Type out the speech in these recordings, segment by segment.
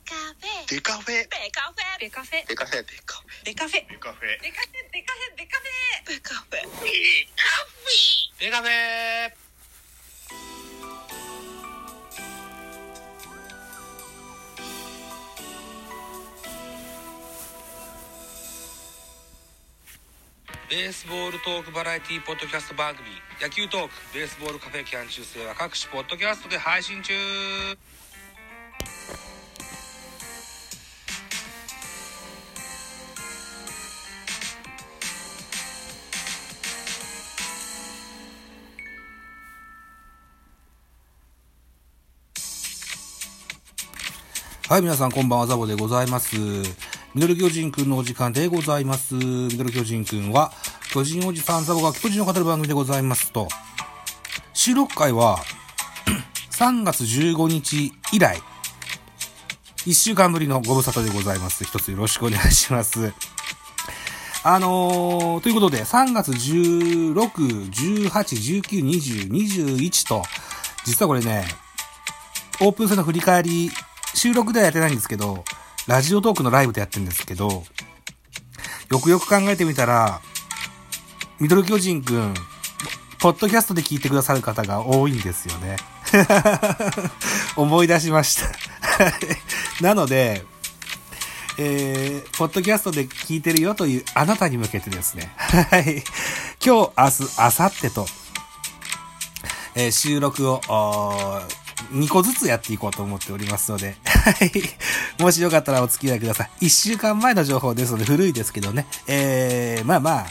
カフェデカフェベカフェベカフェデカフェデカフベカフェェデカフェベカフェベカフェベカフェベカフェデカフェベースボールトークバラエティポッドキャスト番組野球トークベースボールカフェキャン中世は各種ポッドキャストで配信中はい、皆さんこんばんは、ザボでございます。ミドル巨人くんのお時間でございます。ミドル巨人くんは、巨人おじさんザボが巨人を語る番組でございますと、収録回は、3月15日以来、1週間ぶりのご無沙汰でございます。一つよろしくお願いします。あのー、ということで、3月16、18、19、20、21と、実はこれね、オープン戦の振り返り、収録ではやってないんですけど、ラジオトークのライブでやってるんですけど、よくよく考えてみたら、ミドル巨人くん、ポッドキャストで聞いてくださる方が多いんですよね。思い出しました。なので、えー、ポッドキャストで聞いてるよというあなたに向けてですね。はい。今日、明日、明後日と、えー収録を、2個ずつやっていこうと思っておりますので、はい。もしよかったらお付き合いください。1週間前の情報ですので古いですけどね、えー、まあまあ、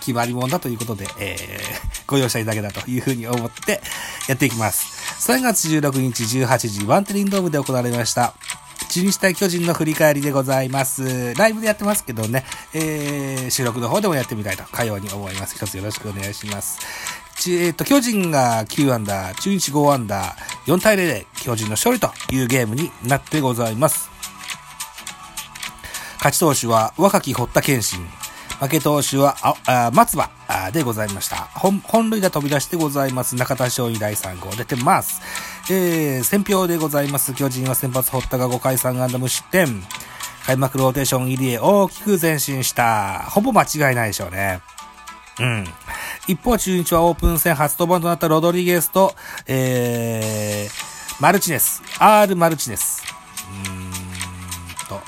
決まりもんだということで、えー、ご容赦いただけたというふうに思ってやっていきます。3月16日18時、ワンテリンドームで行われました。中日対巨人の振り返りでございます。ライブでやってますけどね、えー、収録の方でもやってみたいと、かように思います。一つよろしくお願いします。えっ、と、巨人が9アンダー、中日5アンダー、4対0で巨人の勝利というゲームになってございます。勝ち投手は若き堀田健信。負け投手はああ松葉でございました。本本塁打飛び出してございます。中田翔に第3号出てます。えー、先票でございます。巨人は先発堀田が5回3安打無失点。開幕ローテーション入りへ大きく前進した。ほぼ間違いないでしょうね。うん。一方、中日はオープン戦初登板となったロドリゲスと、えー、マルチネス。R マルチネス。うーんと、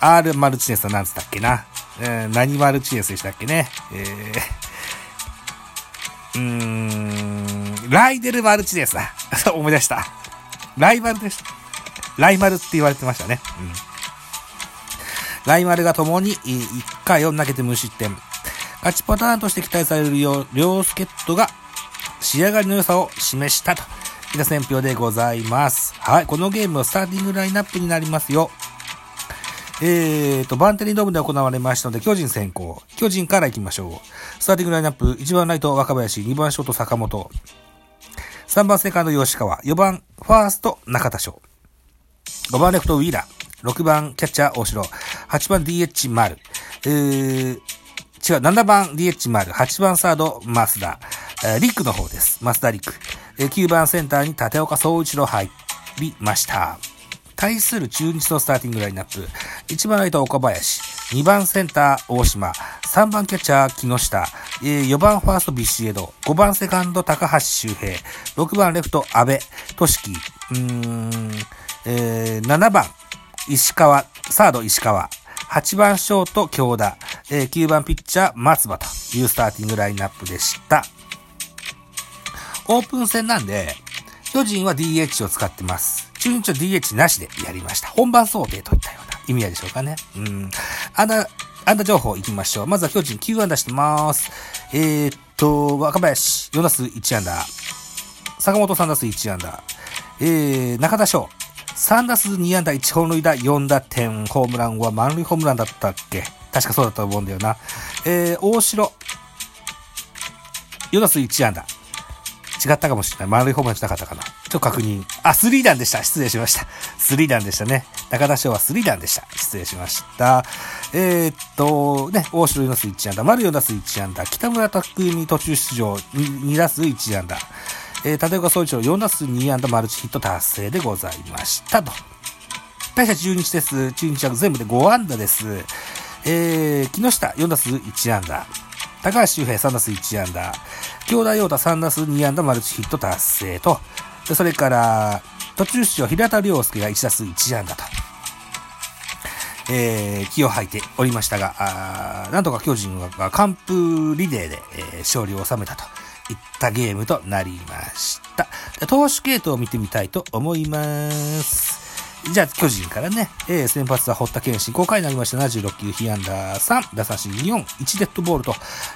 R マルチネスは何つったっけな？えー、何マルチネスでしたっけね？えー、うーん、ライデルマルチネスだ。思い出した。ライバルでした。ライマルって言われてましたね。うん。ライマルが共に1回を投げて無失点。勝ちパターンとして期待されるよう、両助っ人が仕上がりの良さを示したと。いった選評でございます。はい。このゲームはスターティングラインナップになりますよ。えーと、バンテリンドームで行われましたので、巨人先行。巨人から行きましょう。スターティングラインナップ、1番ライト若林、2番ショート坂本、3番セカンド吉川、4番ファースト中田翔、5番レフトウィーラー、6番キャッチャー大城、8番 DH 丸、えー、違う、7番 DH 丸、8番サード増田、えーリックの方です。増田リック。えー9番センターに立岡総一郎入りました。対する中日のスターティングラインナップ。1番ライト岡林、2番センター大島、3番キャッチャー木下、えー4番ファーストビシエド、5番セカンド高橋周平、6番レフト阿部。俊樹、うーん、えー7番石川、サード石川、8番ショート京田、えー9番ピッチャー松葉というスターティングラインナップでした。オープン戦なんで、巨人は DH を使ってます。中日は DH なしでやりました。本番想定といったような意味合いでしょうかね。うん。あんな、あんな情報行きましょう。まずは巨人9安打してます。えー、っと、若林、4打数1安打。坂本3打数1安打。えー、中田翔、3打数2安打1本塁打4打点。ホームランは満塁ホームランだったっけ？確かそうだと思うんだよな。えー、大城、4打数1安打。違ったかもしれない。満塁ホームランしなかったかな。ちょっと確認。あ、スリーダンでした。失礼しました。スリーダンでしたね。中田翔はスリーダンでした。失礼しました。えー、っと、ね、大城4打数1安打、丸4打数1安打、北村拓海途中出場 2, 2打数1安打、えー、立岡総一郎4打数2安打マルチヒット達成でございました。と対して中日です。中日は全部で5安打です。えー、木下4打数1安打。高橋周平3打数1安打。京田陽太3打数2安打マルチヒット達成と。でそれから、途中出場平田良介が1打数1安打と。えー、気を吐いておりましたが、あなんとか巨人が完封リレーで、えー勝利を収めたといったゲームとなりました。投手系統を見てみたいと思います。じゃあ、巨人からね、えー先発は堀田健信、5回になりました76球、被安打3、打差し4、1デッドボールと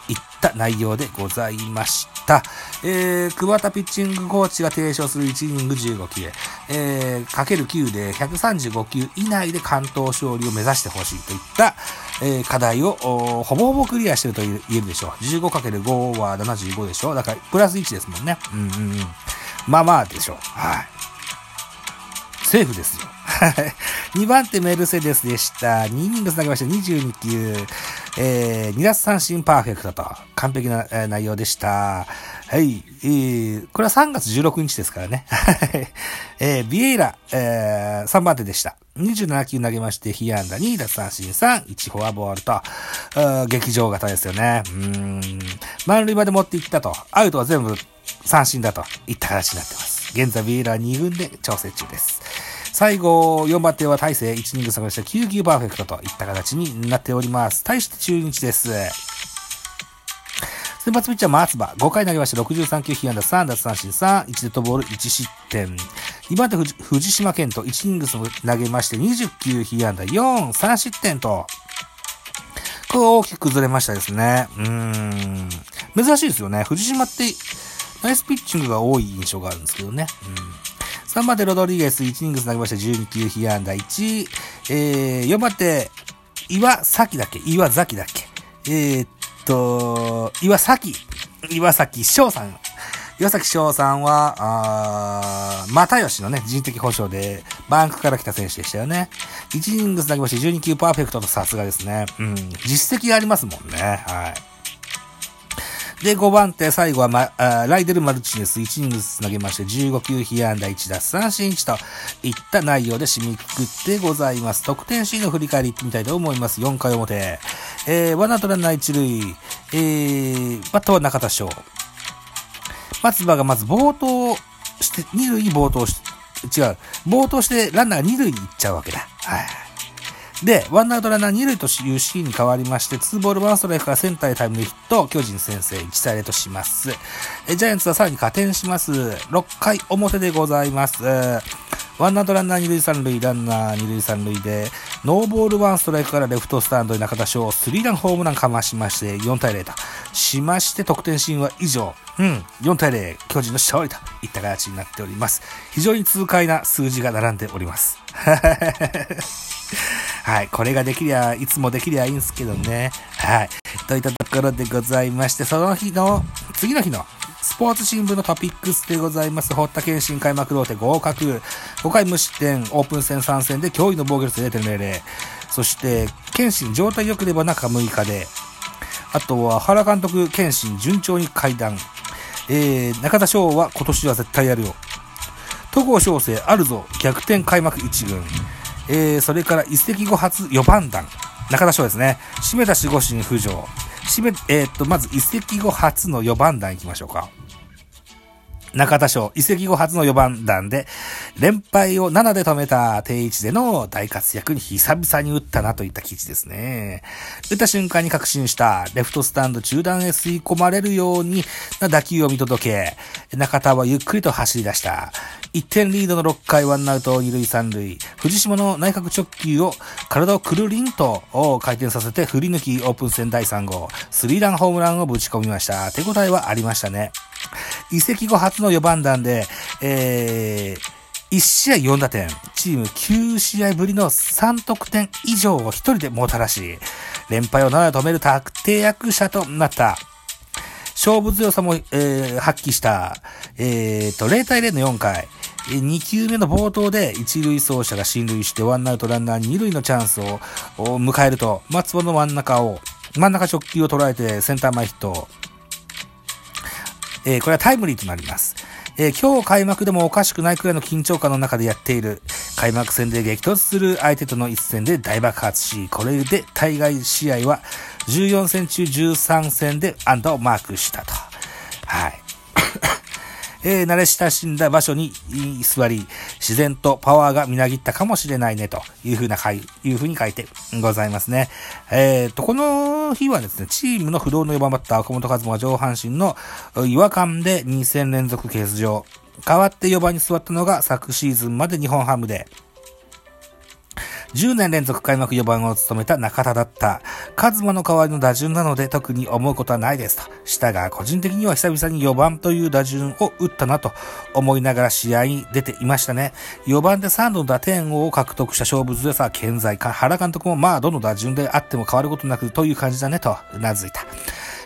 いった内容でございました。えー、桑田ピッチングコーチが提唱する1イニング15球、えー、かける9で135球以内で関東勝利を目指してほしいといった、えー課題をほぼほぼクリアしてると言えるでしょう。15×5 は75でしょだから、プラス1ですもんね。うんうんうん。まあまあでしょう。はい。セーフですよ。2番手メルセデスでした。2イニングつなげました。22球。えー、2奪三振パーフェクトと。完璧な、えー内容でした。はい。えー、これは3月16日ですからね。えー、ビエイラ、えー、3番手でした。27球投げまして、被安打2奪三振3、1フォアボールと、劇場型ですよね。うん。満塁まで持っていったと。アウトは全部三振だといった形になってます。現在ビエイラ2軍で調整中です。最後、4番手は大勢、1イニング下がした9球パーフェクトといった形になっております。対して中日です。先発ピッチャー松葉、5回投げまして63球、被安打3、奪三振3、1デッドボール1失点。2番手藤島健人、1イニング投げまして20球、被安打4、3失点と、これ大きく崩れましたですね。うーん。珍しいですよね。藤島って、ナイスピッチングが多い印象があるんですけどね。うん。3番手ロドリゲス、1イニング投げました12球、被安打1。えー、4番手、岩崎だっけ？岩崎だっけ？えー、っと、岩崎、岩崎翔さん。岩崎翔さんは、あー、又吉のね、人的保障で、バンクから来た選手でしたよね。1イニング投げまして12球パーフェクトとさすがですね。うん。実績がありますもんね。はい。で、5番手、最後は、ま、ライデル・マルチネス、1イニングずつ投げまして、15球、被安打1奪三振1といった内容で締めくくってございます。得点シーンの振り返りいってみたいと思います。4回表。えー、ワンアウトランナー1塁、えー、バッターは中田翔。松葉がまず冒頭して、二塁に冒頭し、違う、冒頭してランナーが二塁に行っちゃうわけだ。はい。で、ワンアウトランナー二塁というシーンに変わりまして、ツーボールワンストライクからセンターへタイムリーヒット、巨人先生1対0とします。えジャイアンツはさらに加点します。6回表でございます。ワンアウトランナー二塁三塁、ランナー二塁三塁で、ノーボールワンストライクからレフトスタンドに中田翔、スリーランホームランかましまして、4対0としまして、得点シーンは以上。うん、4対0、巨人の勝利といった形になっております。非常に痛快な数字が並んでおります。はい。これができりゃ、いつもできりゃいいんですけどね。はい。といったところでございまして、その日の、次の日の、スポーツ新聞のトピックスでございます。堀田健信開幕ローテ合格。5回無失点、オープン戦3戦で驚異の防御率0.00。そして、健信状態良ければ中6日で。あとは原監督、健信順調に階段。えー、中田翔は今年は絶対やるよ。戸郷翔征あるぞ、逆転開幕1軍。えー、それから移籍後初4番団。中田翔ですね。締めた守護神浮上。締め、えー、っと、まず移籍後初の4番団行きましょうか。中田翔、移籍後初の4番団で、連敗を7で止めた定位置での大活躍に久々に打ったなといった記事ですね。打った瞬間に確信した、レフトスタンド中段へ吸い込まれるようにな打球を見届け、中田はゆっくりと走り出した。1点リードの6回ワンアウト2塁3塁。藤島の内角直球を体をくるりんと回転させて振り抜きオープン戦第3号。スリーランホームランをぶち込みました。手応えはありましたね。移籍後初の4番弾で、えー、1試合4打点、チーム9試合ぶりの3得点以上を1人でもたらし、連敗を7で止める確定役者となった。勝負強さも、えー、発揮した、えー、と、0対0の4回、2球目の冒頭で一塁走者が進塁してワンアウトランナー2塁のチャンスを迎えると、松尾の真ん中を、真ん中直球を捉えてセンター前ヒット。えー、これはタイムリーとなります。えー今日開幕でもおかしくないくらいの緊張感の中でやっている。開幕戦で激突する相手との一戦で大爆発し、これで対外試合は14戦中13戦で安打をマークしたと。はい。えー慣れ親しんだ場所に居座り、自然とパワーがみなぎったかもしれないね、というふうな書い、うふうに書いてございますね。えーと、この日はですね、チームの不動の4番バッター、岡本和真は上半身の違和感で2戦連続欠場。代わって4番に座ったのが昨シーズンまで日本ハムで、10年連続開幕4番を務めた中田だった。カズマの代わりの打順なので特に思うことはないですと。したが、個人的には久々に4番という打順を打ったなと思いながら試合に出ていましたね。4番で3度の打点王を獲得した勝負強さは健在か。原監督もまあどの打順であっても変わることなくという感じだねと頷いた。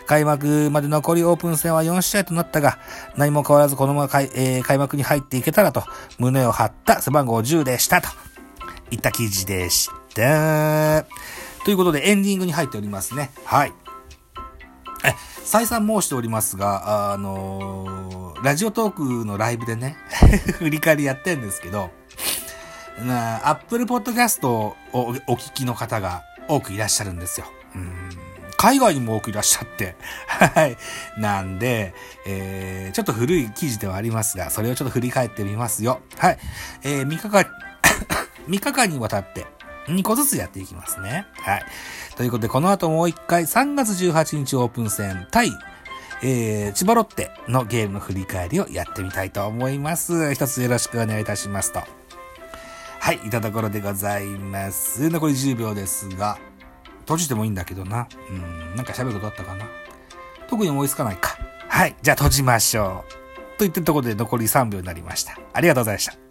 開幕まで残りオープン戦は4試合となったが、何も変わらずこのまま開,、えー開幕に入っていけたらと、胸を張った背番号10でしたと。いった記事でした。ということでエンディングに入っておりますね。はい。再三申しておりますが、あのーラジオトークのライブでね、振り返りやってんですけど、アップルポッドキャストをお聞きの方が多くいらっしゃるんですよ。海外にも多くいらっしゃって。はい。なんで、えー、ちょっと古い記事ではありますが、それをちょっと振り返ってみますよ。はい。えー、3日間、3日間にわたって、2個ずつやっていきますね。はい。ということで、この後もう一回、3月18日オープン戦、対、えー、千葉ロッテのゲームの振り返りをやってみたいと思います。一つよろしくお願いいたしますと。はい、いたところでございます。残り10秒ですが、閉じてもいいんだけどな。うん、なんか喋ることあったかな？特に思いつかないか。はい、じゃあ閉じましょう。と言ってるところで残り3秒になりました。ありがとうございました。